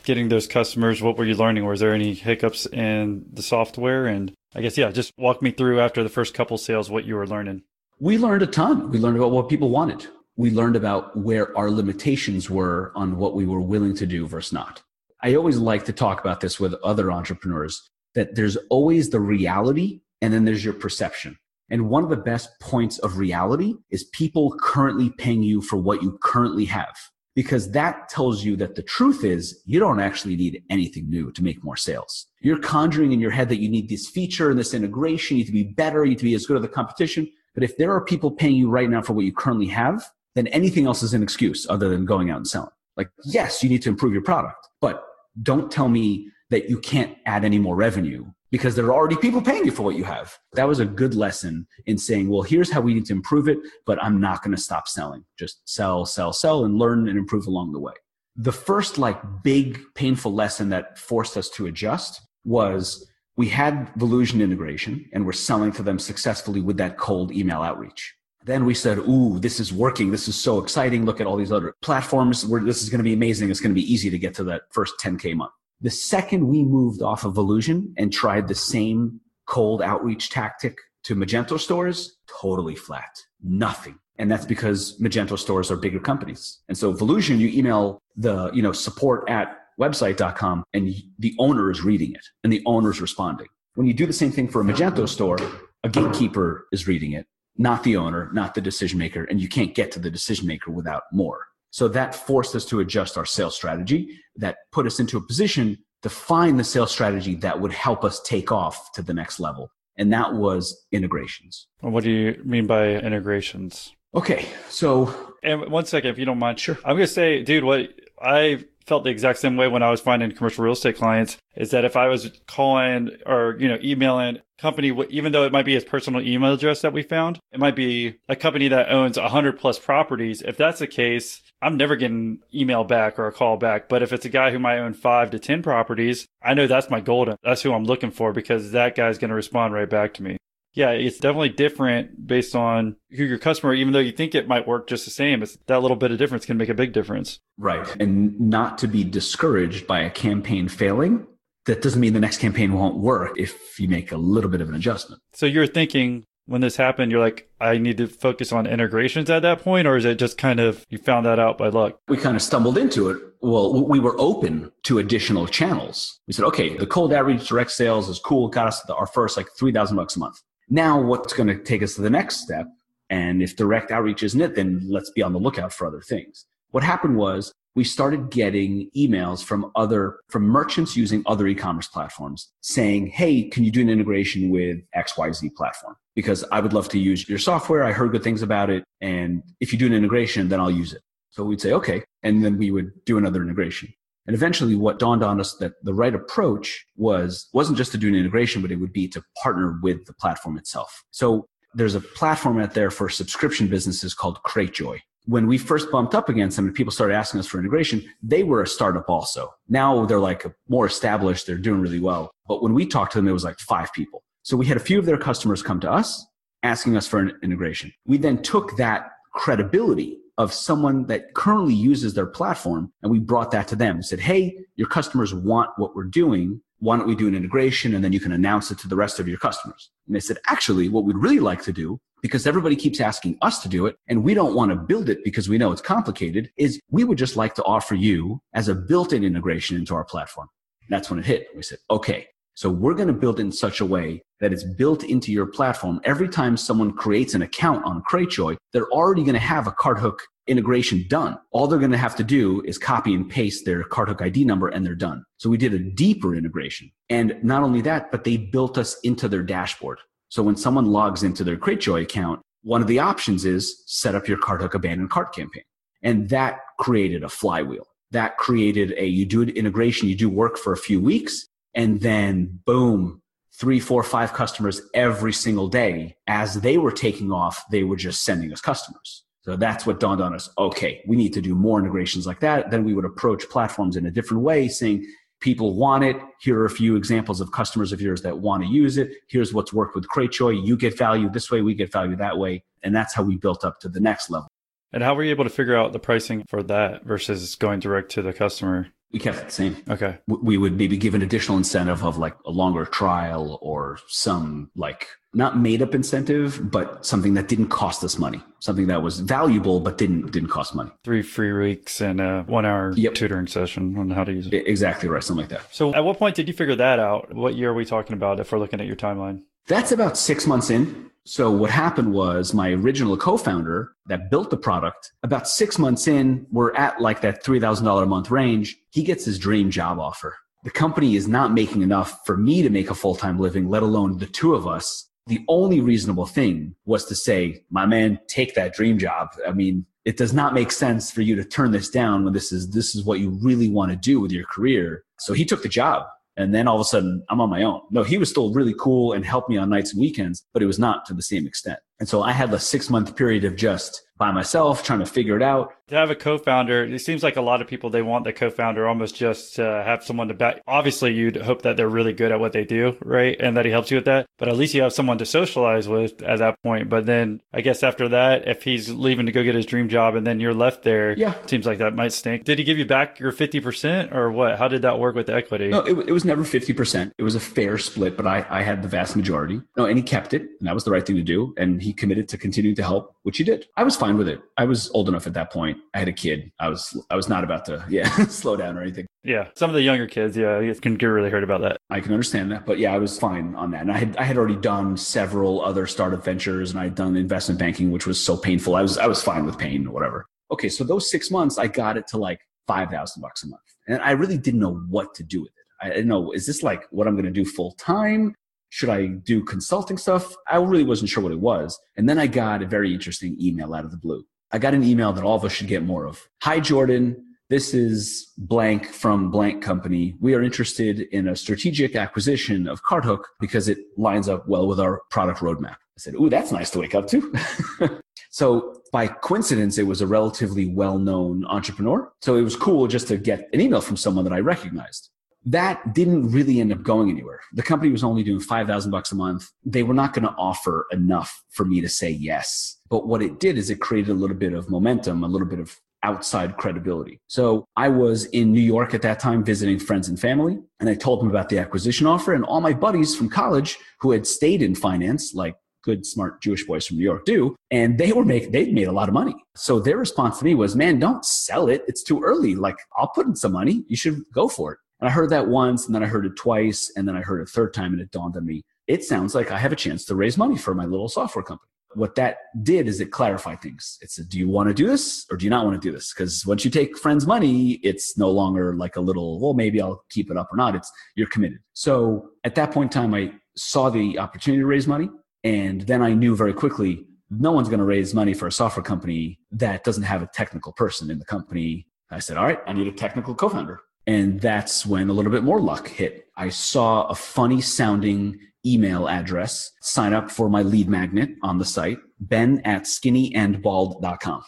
Getting those customers, what were you learning? Was there any hiccups in the software? And I guess, yeah, just walk me through after the first couple sales what you were learning. We learned a ton. We learned about what people wanted. We learned about where our limitations were on what we were willing to do versus not. I always like to talk about this with other entrepreneurs that there's always the reality and then there's your perception. And one of the best points of reality is people currently paying you for what you currently have because that tells you that the truth is you don't actually need anything new to make more sales. You're conjuring in your head that you need this feature and this integration, you need to be better, you need to be as good as the competition. But if there are people paying you right now for what you currently have, then anything else is an excuse other than going out and selling. Like, yes, you need to improve your product, but don't tell me that you can't add any more revenue because there are already people paying you for what you have. That was a good lesson in saying, well, here's how we need to improve it, but I'm not going to stop selling. Just sell, sell, sell, and learn and improve along the way. The first, like, big, painful lesson that forced us to adjust was we had Volusion integration and we're selling to them successfully with that cold email outreach. Then we said, Ooh, this is working. This is so exciting. Look at all these other platforms this is going to be amazing. It's going to be easy to get to that first 10K month. The second we moved off of Volusion and tried the same cold outreach tactic to Magento stores, totally flat. Nothing. And that's because Magento stores are bigger companies. And so Volusion, you email the, you know, support at website.com and the owner is reading it and the owner is responding. When you do the same thing for a Magento store, a gatekeeper is reading it, not the owner, not the decision maker. And you can't get to the decision maker without more. So that forced us to adjust our sales strategy. That put us into a position to find the sales strategy that would help us take off to the next level. And that was integrations. What do you mean by integrations? Okay, so And one second, if you don't mind. Sure. I'm going to say, dude, what I felt the exact same way when I was finding commercial real estate clients is that if I was calling or, you know, emailing company, even though it might be his personal email address that we found, it might be a company that owns 100 plus properties. If that's the case, I'm never getting email back or a call back. But if it's a guy who might own five to 10 properties, I know that's my golden. That's who I'm looking for because that guy's going to respond right back to me. Yeah, it's definitely different based on who your customer, even though you think it might work just the same, it's that little bit of difference can make a big difference. Right. And not to be discouraged by a campaign failing. That doesn't mean the next campaign won't work if you make a little bit of an adjustment. So you're thinking when this happened, you're like, I need to focus on integrations at that point, or is it just kind of you found that out by luck? We kind of stumbled into it. Well, we were open to additional channels. We said, okay, the cold outreach direct sales is cool. Got us our first like 3000 bucks a month. Now, what's going to take us to the next step? And if direct outreach isn't it, then let's be on the lookout for other things. What happened was we started getting emails from other, from merchants using other e-commerce platforms saying, Hey, can you do an integration with XYZ platform? Because I would love to use your software. I heard good things about it. And if you do an integration, then I'll use it. So we'd say, okay. And then we would do another integration. And eventually what dawned on us that the right approach was, wasn't just to do an integration, but it would be to partner with the platform itself. So there's a platform out there for subscription businesses called CrateJoy. When we first bumped up against them and people started asking us for integration, they were a startup also. Now they're like more established. They're doing really well. But when we talked to them, it was like five people. So we had a few of their customers come to us asking us for an integration. We then took that credibility of someone that currently uses their platform and we brought that to them said, Hey, your customers want what we're doing. Why don't we do an integration and then you can announce it to the rest of your customers? And they said, actually, what we'd really like to do because everybody keeps asking us to do it and we don't want to build it because we know it's complicated is we would just like to offer you as a built-in integration into our platform. And that's when it hit. We said, okay, so we're going to build in such a way that it's built into your platform. Every time someone creates an account on CrateJoy, they're already going to have a CartHook integration done. All they're going to have to do is copy and paste their CartHook ID number and they're done. So we did a deeper integration. And not only that, but they built us into their dashboard. So when someone logs into their CrateJoy account, one of the options is set up your CartHook abandoned cart campaign. And that created a flywheel. That created a, you do an integration, you do work for a few weeks, and then boom, three, four, five customers every single day. As they were taking off, they were just sending us customers. So that's what dawned on us. Okay, we need to do more integrations like that. Then we would approach platforms in a different way, saying, people want it. Here are a few examples of customers of yours that want to use it. Here's what's worked with CrateJoy. You get value this way, we get value that way. And that's how we built up to the next level. And how were you able to figure out the pricing for that versus going direct to the customer? We kept it the same. Okay. We would maybe give an additional incentive of like a longer trial or some like not made up incentive, but something that didn't cost us money, something that was valuable but didn't didn't cost money. Three free weeks and a one hour Yep. tutoring session on how to use it. Exactly right, something like that. So at what point did you figure that out? What year are we talking about if we're looking at your timeline? That's about six months in. So what happened was my original co-founder that built the product, about six months in, we're at like that $3,000 a month range. He gets his dream job offer. The company is not making enough for me to make a full-time living, let alone the two of us. The only reasonable thing was to say, my man, take that dream job. I mean, it does not make sense for you to turn this down when this is, this is what you really want to do with your career. So he took the job. And then all of a sudden, I'm on my own. No, he was still really cool and helped me on nights and weekends, but it was not to the same extent. And so I had a six month period of just by myself trying to figure it out. To have a co-founder, it seems like a lot of people they want the co-founder almost just to have someone to back. Obviously, you'd hope that they're really good at what they do, right, and that he helps you with that. But at least you have someone to socialize with at that point. But then I guess after that, if he's leaving to go get his dream job and then you're left there, Yeah. seems like that might stink. Did he give you back your fifty percent or what? How did that work with the equity? No, it, it was never 50%. It was a fair split, but I, I had the vast majority. No, and he kept it, and that was the right thing to do. And he committed to continuing to help, which he did. I was fine with it. I was old enough at that point. I had a kid. I was I was not about to [LAUGHS] yeah slow down or anything. Yeah, some of the younger kids, yeah, you can get really hurt about that. I can understand that, but yeah, I was fine on that. And I had I had already done several other startup ventures, and I had done investment banking, which was so painful. I was I was fine with pain or whatever. Okay, so those six months, I got it to like 5,000 bucks a month. And I really didn't know what to do with it. I didn't know, is this like what I'm going to do full time? Should I do consulting stuff? I really wasn't sure what it was. And then I got a very interesting email out of the blue. I got an email that all of us should get more of. Hi, Jordan. This is blank from blank company. We are interested in a strategic acquisition of CartHook because it lines up well with our product roadmap. I said, Ooh, that's nice to wake up to. [LAUGHS] so by coincidence, it was a relatively well-known entrepreneur. So it was cool just to get an email from someone that I recognized that didn't really end up going anywhere. The company was only doing 5,000 bucks a month. They were not going to offer enough for me to say yes. But what it did is it created a little bit of momentum, a little bit of outside credibility. So I was in New York at that time visiting friends and family, and I told them about the acquisition offer. And all my buddies from college who had stayed in finance, like good, smart Jewish boys from New York do, and they were making, they'd made a lot of money. So their response to me was, man, don't sell it. It's too early. Like, I'll put in some money. You should go for it. And I heard that once, and then I heard it twice, and then I heard it a third time, and it dawned on me it sounds like I have a chance to raise money for my little software company. What that did is it clarified things. It said, Do you want to do this or do you not want to do this? Because once you take friends' money, it's no longer like a little, well, maybe I'll keep it up or not. It's you're committed. So at that point in time, I saw the opportunity to raise money. And then I knew very quickly no one's going to raise money for a software company that doesn't have a technical person in the company. I said, All right, I need a technical co founder. And that's when a little bit more luck hit. I saw a funny sounding email address, sign up for my lead magnet on the site, ben at skinnyandbald.com.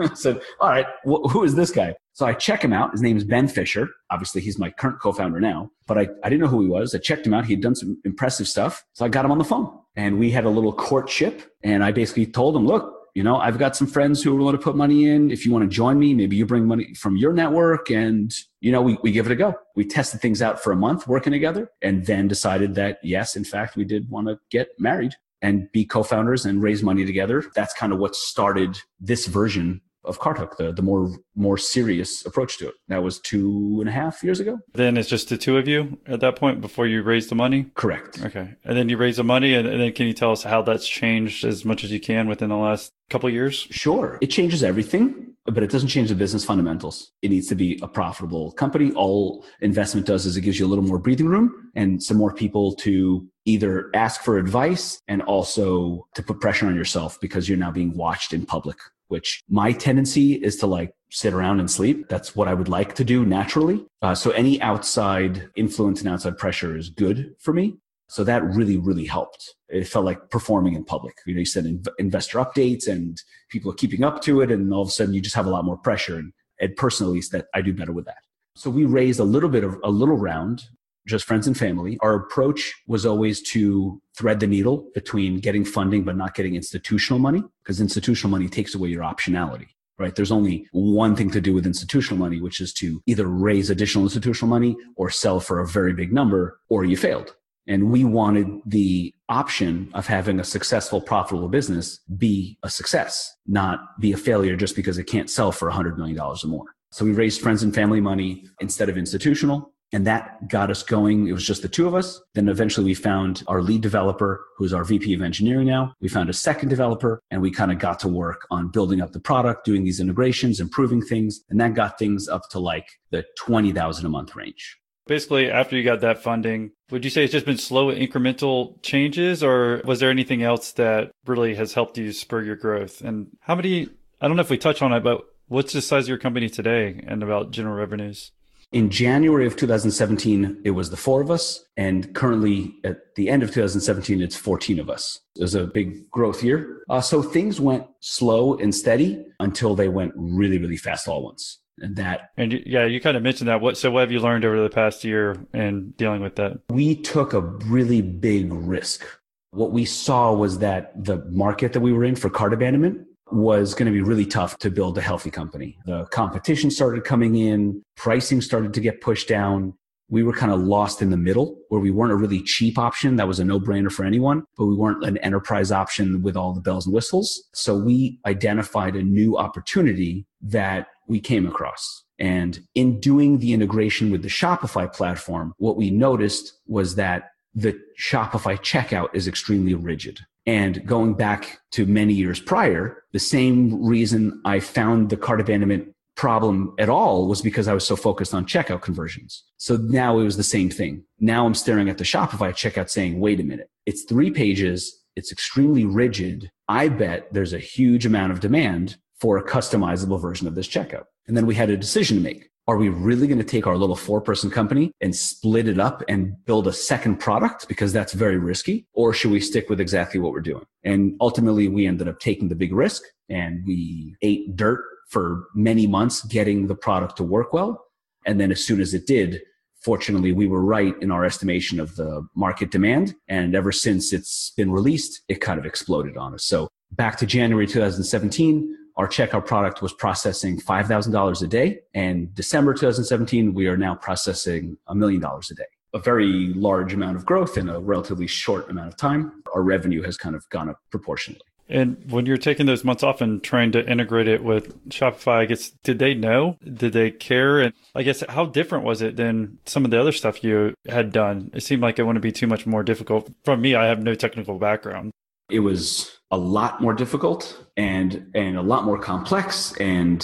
I [LAUGHS] said, all right, wh- who is this guy? So I check him out. His name is Ben Fisher. Obviously, he's my current co-founder now, but I, I didn't know who he was. I checked him out. He had done some impressive stuff. So I got him on the phone and we had a little courtship. And I basically told him, look, you know, I've got some friends who are willing to put money in. If you want to join me, maybe you bring money from your network and, you know, we, we give it a go. We tested things out for a month working together and then decided that, yes, in fact, we did want to get married and be co-founders and raise money together. That's kind of what started this version of CartHook, the, the more more serious approach to it. That was two and a half years ago. Then it's just the two of you at that point before you raise the money? Correct. Okay. And then you raise the money, and, and then can you tell us how that's changed as much as you can within the last couple years? Sure. It changes everything, but it doesn't change the business fundamentals. It needs to be a profitable company. All investment does is it gives you a little more breathing room and some more people to either ask for advice and also to put pressure on yourself because you're now being watched in public which my tendency is to like sit around and sleep. That's what I would like to do naturally. Uh, so any outside influence and outside pressure is good for me. So that really, really helped. It felt like performing in public. You know, you said inv- investor updates and people are keeping up to it. And all of a sudden you just have a lot more pressure. And, and personally, that I do better with that. So we raised a little bit of a little round just friends and family. Our approach was always to thread the needle between getting funding but not getting institutional money because institutional money takes away your optionality. Right. There's only one thing to do with institutional money, which is to either raise additional institutional money or sell for a very big number or you failed. And we wanted the option of having a successful, profitable business be a success, not be a failure just because it can't sell for $100 million or more. So we raised friends and family money instead of institutional. And that got us going. It was just the two of us. Then eventually we found our lead developer, who's our VP of engineering now. We found a second developer and we kind of got to work on building up the product, doing these integrations, improving things. And that got things up to like the 20,000 a month range. Basically, after you got that funding, would you say it's just been slow incremental changes or was there anything else that really has helped you spur your growth? And how many, I don't know if we touch on it, but what's the size of your company today and about general revenues? In January of 2017, it was the four of us. And currently at the end of 2017, it's 14 of us. It was a big growth year. Uh, so things went slow and steady until they went really, really fast all at once. And that. And yeah, you kind of mentioned that. What, so what have you learned over the past year in dealing with that? We took a really big risk. What we saw was that the market that we were in for cart abandonment was going to be really tough to build a healthy company. The competition started coming in, pricing started to get pushed down. We were kind of lost in the middle where we weren't a really cheap option that was a no brainer for anyone, but we weren't an enterprise option with all the bells and whistles. So we identified a new opportunity that we came across. And in doing the integration with the Shopify platform, what we noticed was that the Shopify checkout is extremely rigid. And going back to many years prior, the same reason I found the cart abandonment problem at all was because I was so focused on checkout conversions. So now it was the same thing. Now I'm staring at the Shopify checkout saying, wait a minute, it's three pages. It's extremely rigid. I bet there's a huge amount of demand for a customizable version of this checkout. And then we had a decision to make. Are we really going to take our little four person company and split it up and build a second product because that's very risky? Or should we stick with exactly what we're doing? And ultimately, we ended up taking the big risk and we ate dirt for many months getting the product to work well. And then as soon as it did, fortunately, we were right in our estimation of the market demand. And ever since it's been released, it kind of exploded on us. So back to January 2017, our checkout product was processing $5,000 a day. And December 2017, we are now processing a million dollars a day. A very large amount of growth in a relatively short amount of time. Our revenue has kind of gone up proportionally. And when you're taking those months off and trying to integrate it with Shopify, I guess, did they know? Did they care? And I guess, how different was it than some of the other stuff you had done? It seemed like it wouldn't be too much more difficult. From me, I have no technical background. It was a lot more difficult and and a lot more complex. And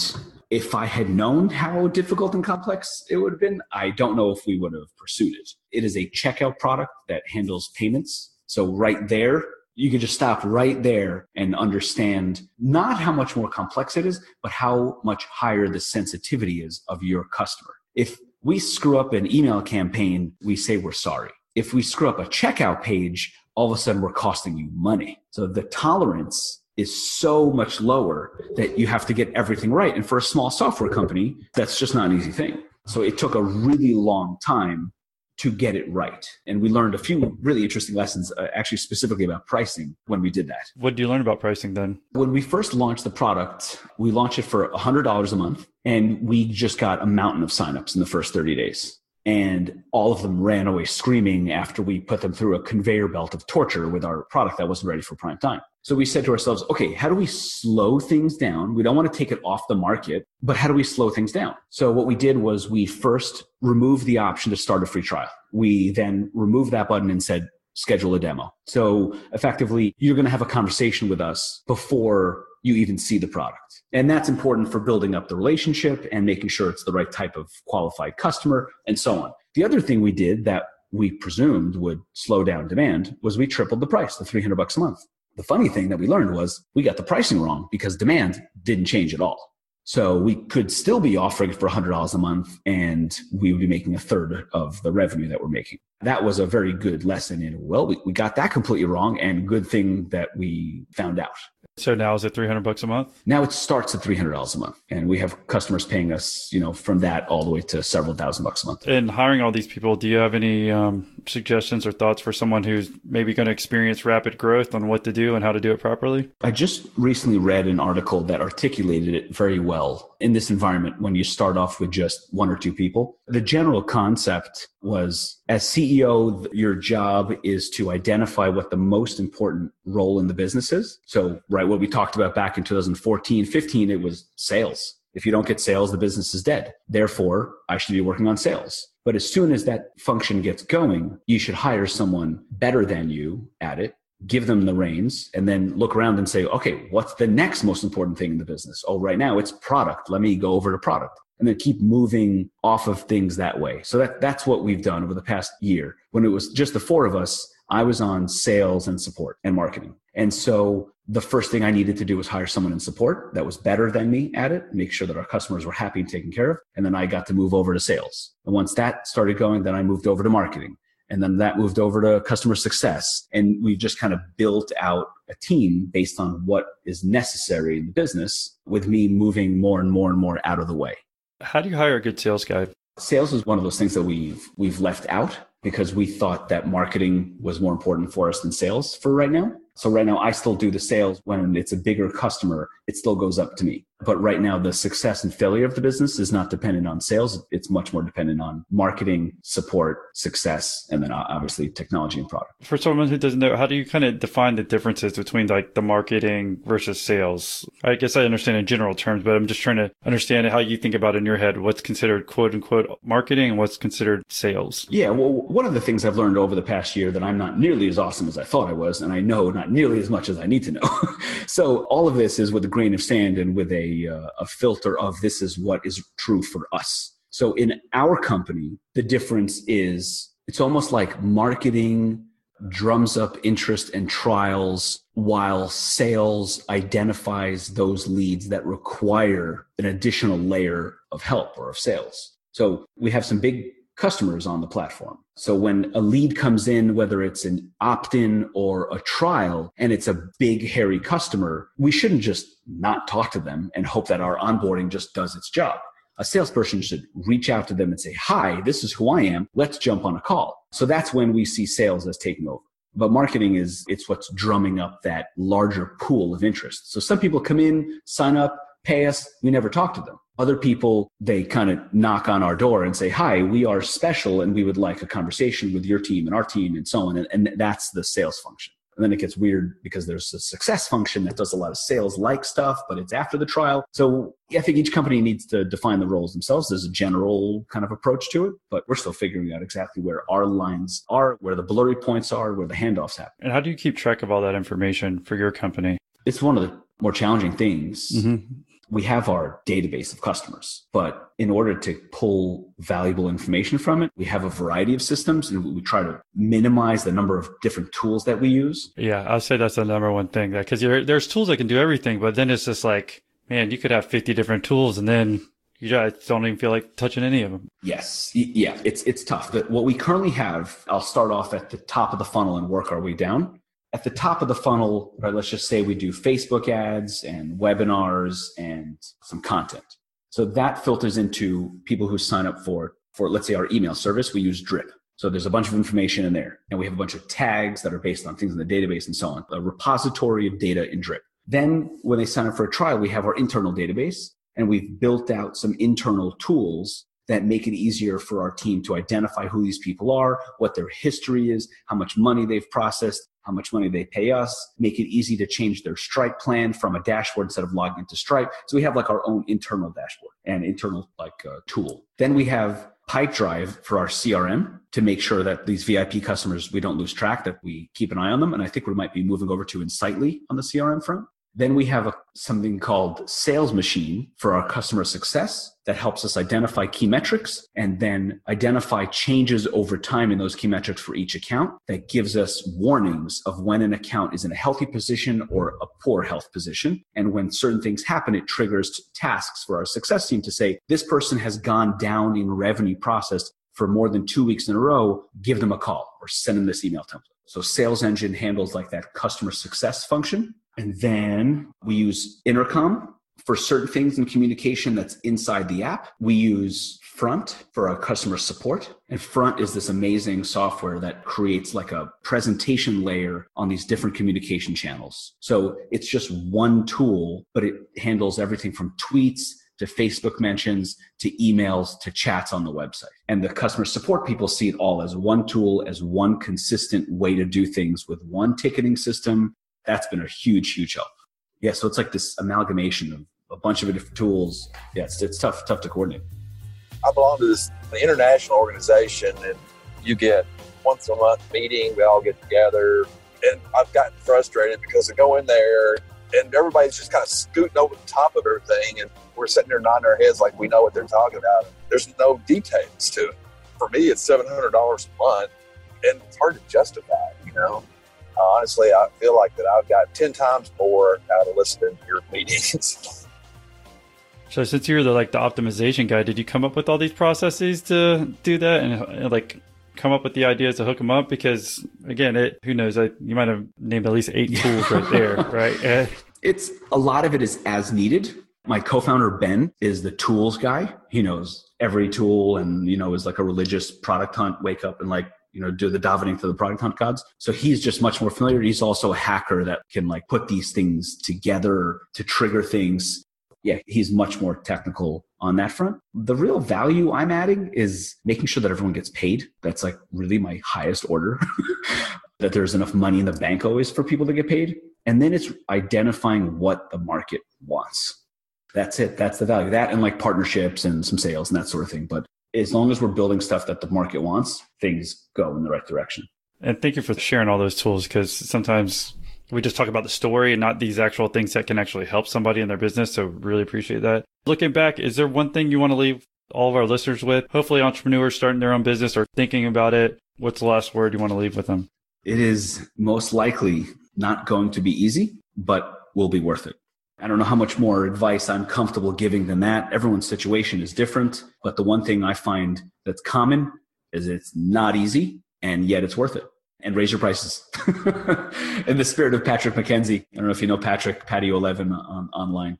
if I had known how difficult and complex it would have been, I don't know if we would have pursued it. It is a checkout product that handles payments. So right there, you could just stop right there and understand not how much more complex it is, but how much higher the sensitivity is of your customer. If we screw up an email campaign, we say we're sorry. If we screw up a checkout page, all of a sudden we're costing you money. So the tolerance is so much lower that you have to get everything right. And for a small software company, that's just not an easy thing. So it took a really long time to get it right. And we learned a few really interesting lessons, uh, actually specifically about pricing when we did that. What did you learn about pricing then? When we first launched the product, we launched it for $100 a month and we just got a mountain of signups in the first 30 days. And all of them ran away screaming after we put them through a conveyor belt of torture with our product that wasn't ready for prime time. So we said to ourselves, okay, how do we slow things down? We don't want to take it off the market, but how do we slow things down? So what we did was we first removed the option to start a free trial. We then removed that button and said, schedule a demo. So effectively, you're going to have a conversation with us before you even see the product. And that's important for building up the relationship and making sure it's the right type of qualified customer and so on. The other thing we did that we presumed would slow down demand was we tripled the price to 300 bucks a month. The funny thing that we learned was we got the pricing wrong because demand didn't change at all. So we could still be offering for $100 a month and we would be making a third of the revenue that we're making. That was a very good lesson in, well, we, we got that completely wrong and good thing that we found out. So now is it 300 bucks a month? Now it starts at $300 a month. And we have customers paying us, you know, from that all the way to several thousand bucks a month. And hiring all these people, do you have any um, suggestions or thoughts for someone who's maybe going to experience rapid growth on what to do and how to do it properly? I just recently read an article that articulated it very well in this environment when you start off with just one or two people. The general concept was as CEO, your job is to identify what the most important role in the business is. So, right, what we talked about back in 2014, 15, it was sales. If you don't get sales, the business is dead. Therefore, I should be working on sales. But as soon as that function gets going, you should hire someone better than you at it, give them the reins, and then look around and say, okay, what's the next most important thing in the business? Oh, right now it's product. Let me go over to product and then keep moving off of things that way. So that, that's what we've done over the past year. When it was just the four of us, I was on sales and support and marketing. And so the first thing I needed to do was hire someone in support that was better than me at it, make sure that our customers were happy and taken care of. And then I got to move over to sales. And once that started going, then I moved over to marketing. And then that moved over to customer success. And we just kind of built out a team based on what is necessary in the business with me moving more and more and more out of the way. How do you hire a good sales guy? Sales is one of those things that we've we've left out because we thought that marketing was more important for us than sales for right now. So right now I still do the sales when it's a bigger customer, it still goes up to me. But right now, the success and failure of the business is not dependent on sales. It's much more dependent on marketing, support, success, and then uh, obviously technology and product. For someone who doesn't know, how do you kind of define the differences between like the marketing versus sales? I guess I understand in general terms, but I'm just trying to understand how you think about in your head what's considered quote unquote marketing and what's considered sales. Yeah, well, one of the things I've learned over the past year that I'm not nearly as awesome as I thought I was, and I know not nearly as much as I need to know. [LAUGHS] so all of this is with a grain of sand and with a uh, a filter of this is what is true for us. So in our company, the difference is it's almost like marketing drums up interest and trials while sales identifies those leads that require an additional layer of help or of sales. So we have some big customers on the platform. So when a lead comes in, whether it's an opt in or a trial, and it's a big, hairy customer, we shouldn't just not talk to them and hope that our onboarding just does its job. A salesperson should reach out to them and say, Hi, this is who I am. Let's jump on a call. So that's when we see sales as taking over. But marketing is, it's what's drumming up that larger pool of interest. So some people come in, sign up, pay us, we never talk to them. Other people, they kind of knock on our door and say, Hi, we are special and we would like a conversation with your team and our team and so on. And, and that's the sales function. And then it gets weird because there's a success function that does a lot of sales like stuff, but it's after the trial. So I think each company needs to define the roles themselves. There's a general kind of approach to it, but we're still figuring out exactly where our lines are, where the blurry points are, where the handoffs happen. And how do you keep track of all that information for your company? It's one of the more challenging things. Mm-hmm we have our database of customers, but in order to pull valuable information from it, we have a variety of systems and we try to minimize the number of different tools that we use. Yeah, I'll say that's the number one thing because there's tools that can do everything, but then it's just like, man, you could have 50 different tools and then you just don't even feel like touching any of them. Yes. Yeah. It's, it's tough. But what we currently have, I'll start off at the top of the funnel and work our way down at the top of the funnel, right, let's just say we do Facebook ads and webinars and some content. So that filters into people who sign up for, for let's say our email service, we use Drip. So there's a bunch of information in there and we have a bunch of tags that are based on things in the database and so on, a repository of data in Drip. Then when they sign up for a trial, we have our internal database and we've built out some internal tools that make it easier for our team to identify who these people are, what their history is, how much money they've processed, how much money they pay us, make it easy to change their Stripe plan from a dashboard instead of logging into Stripe. So we have like our own internal dashboard and internal like uh, tool. Then we have Pipedrive for our CRM to make sure that these VIP customers, we don't lose track, that we keep an eye on them. And I think we might be moving over to Insightly on the CRM front. Then we have a, something called Sales Machine for our customer success that helps us identify key metrics and then identify changes over time in those key metrics for each account that gives us warnings of when an account is in a healthy position or a poor health position. And when certain things happen, it triggers tasks for our success team to say, this person has gone down in revenue processed for more than two weeks in a row, give them a call or send them this email template. So Sales Engine handles like that customer success function. And then we use Intercom for certain things in communication that's inside the app. We use Front for our customer support. And Front is this amazing software that creates like a presentation layer on these different communication channels. So it's just one tool, but it handles everything from tweets to Facebook mentions to emails to chats on the website. And the customer support people see it all as one tool, as one consistent way to do things with one ticketing system, that's been a huge, huge help. Yeah, so it's like this amalgamation of a bunch of different tools. Yeah, it's, it's tough, tough to coordinate. I belong to this international organization, and you get once a month meeting. We all get together, and I've gotten frustrated because I go in there and everybody's just kind of scooting over the top of everything, and we're sitting there nodding our heads like we know what they're talking about. There's no details to it. For me, it's seven hundred dollars a month, and it's hard to justify. You know, honestly, I feel like that I've got 10 times more out of listening to your meetings. [LAUGHS] So since you're the like the optimization guy, did you come up with all these processes to do that and, and like come up with the ideas to hook them up? Because again, it who knows? I, you might have named at least eight [LAUGHS] tools right there, right? [LAUGHS] It's a lot of it is as needed. My co-founder Ben is the tools guy. He knows every tool and you know is like a religious product hunt. Wake up and like you know, do the davening to the product hunt gods. So he's just much more familiar. He's also a hacker that can like put these things together to trigger things. yeah, he's much more technical on that front. The real value I'm adding is making sure that everyone gets paid. That's like really my highest order. [LAUGHS] that there's enough money in the bank always for people to get paid. And then it's identifying what the market wants. That's it. That's the value. That and like partnerships and some sales and that sort of thing. But as long as we're building stuff that the market wants, things go in the right direction. And thank you for sharing all those tools because sometimes we just talk about the story and not these actual things that can actually help somebody in their business. So really appreciate that. Looking back, is there one thing you want to leave all of our listeners with? Hopefully entrepreneurs starting their own business or thinking about it. What's the last word you want to leave with them? It is most likely not going to be easy, but will be worth it. I don't know how much more advice I'm comfortable giving than that. Everyone's situation is different, but the one thing I find that's common is it's not easy and yet it's worth it. And raise your prices. [LAUGHS] In the spirit of Patrick McKenzie, I don't know if you know Patrick, patio11 uh, on, online.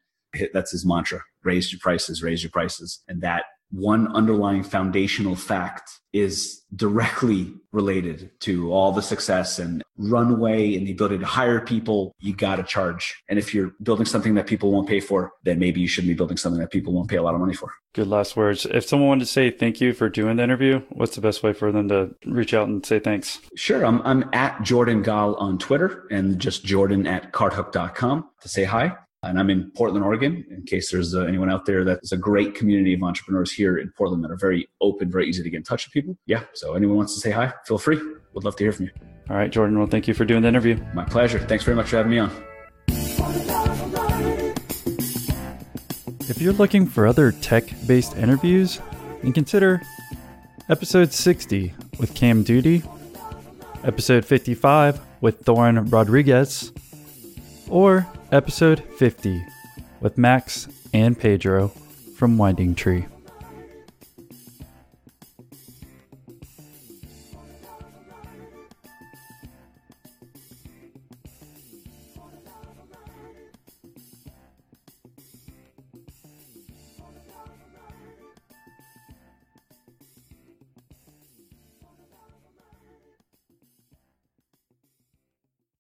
That's his mantra raise your prices, raise your prices. And that one underlying foundational fact is directly related to all the success and runway and the ability to hire people. You got to charge. And if you're building something that people won't pay for, then maybe you shouldn't be building something that people won't pay a lot of money for. Good last words. If someone wanted to say thank you for doing the interview, what's the best way for them to reach out and say thanks? Sure. I'm, I'm at Jordan Gal on Twitter and just Jordan at carthook.com to say hi. And I'm in Portland, Oregon, in case there's uh, anyone out there that's a great community of entrepreneurs here in Portland that are very open, very easy to get in touch with people. Yeah. So anyone wants to say hi, feel free. Would love to hear from you. All right, Jordan. Well, thank you for doing the interview. My pleasure. Thanks very much for having me on. If you're looking for other tech based interviews, then consider episode 60 with Cam Duty, episode 55 with Thorn Rodriguez, or episode 50 with Max and Pedro from Winding Tree.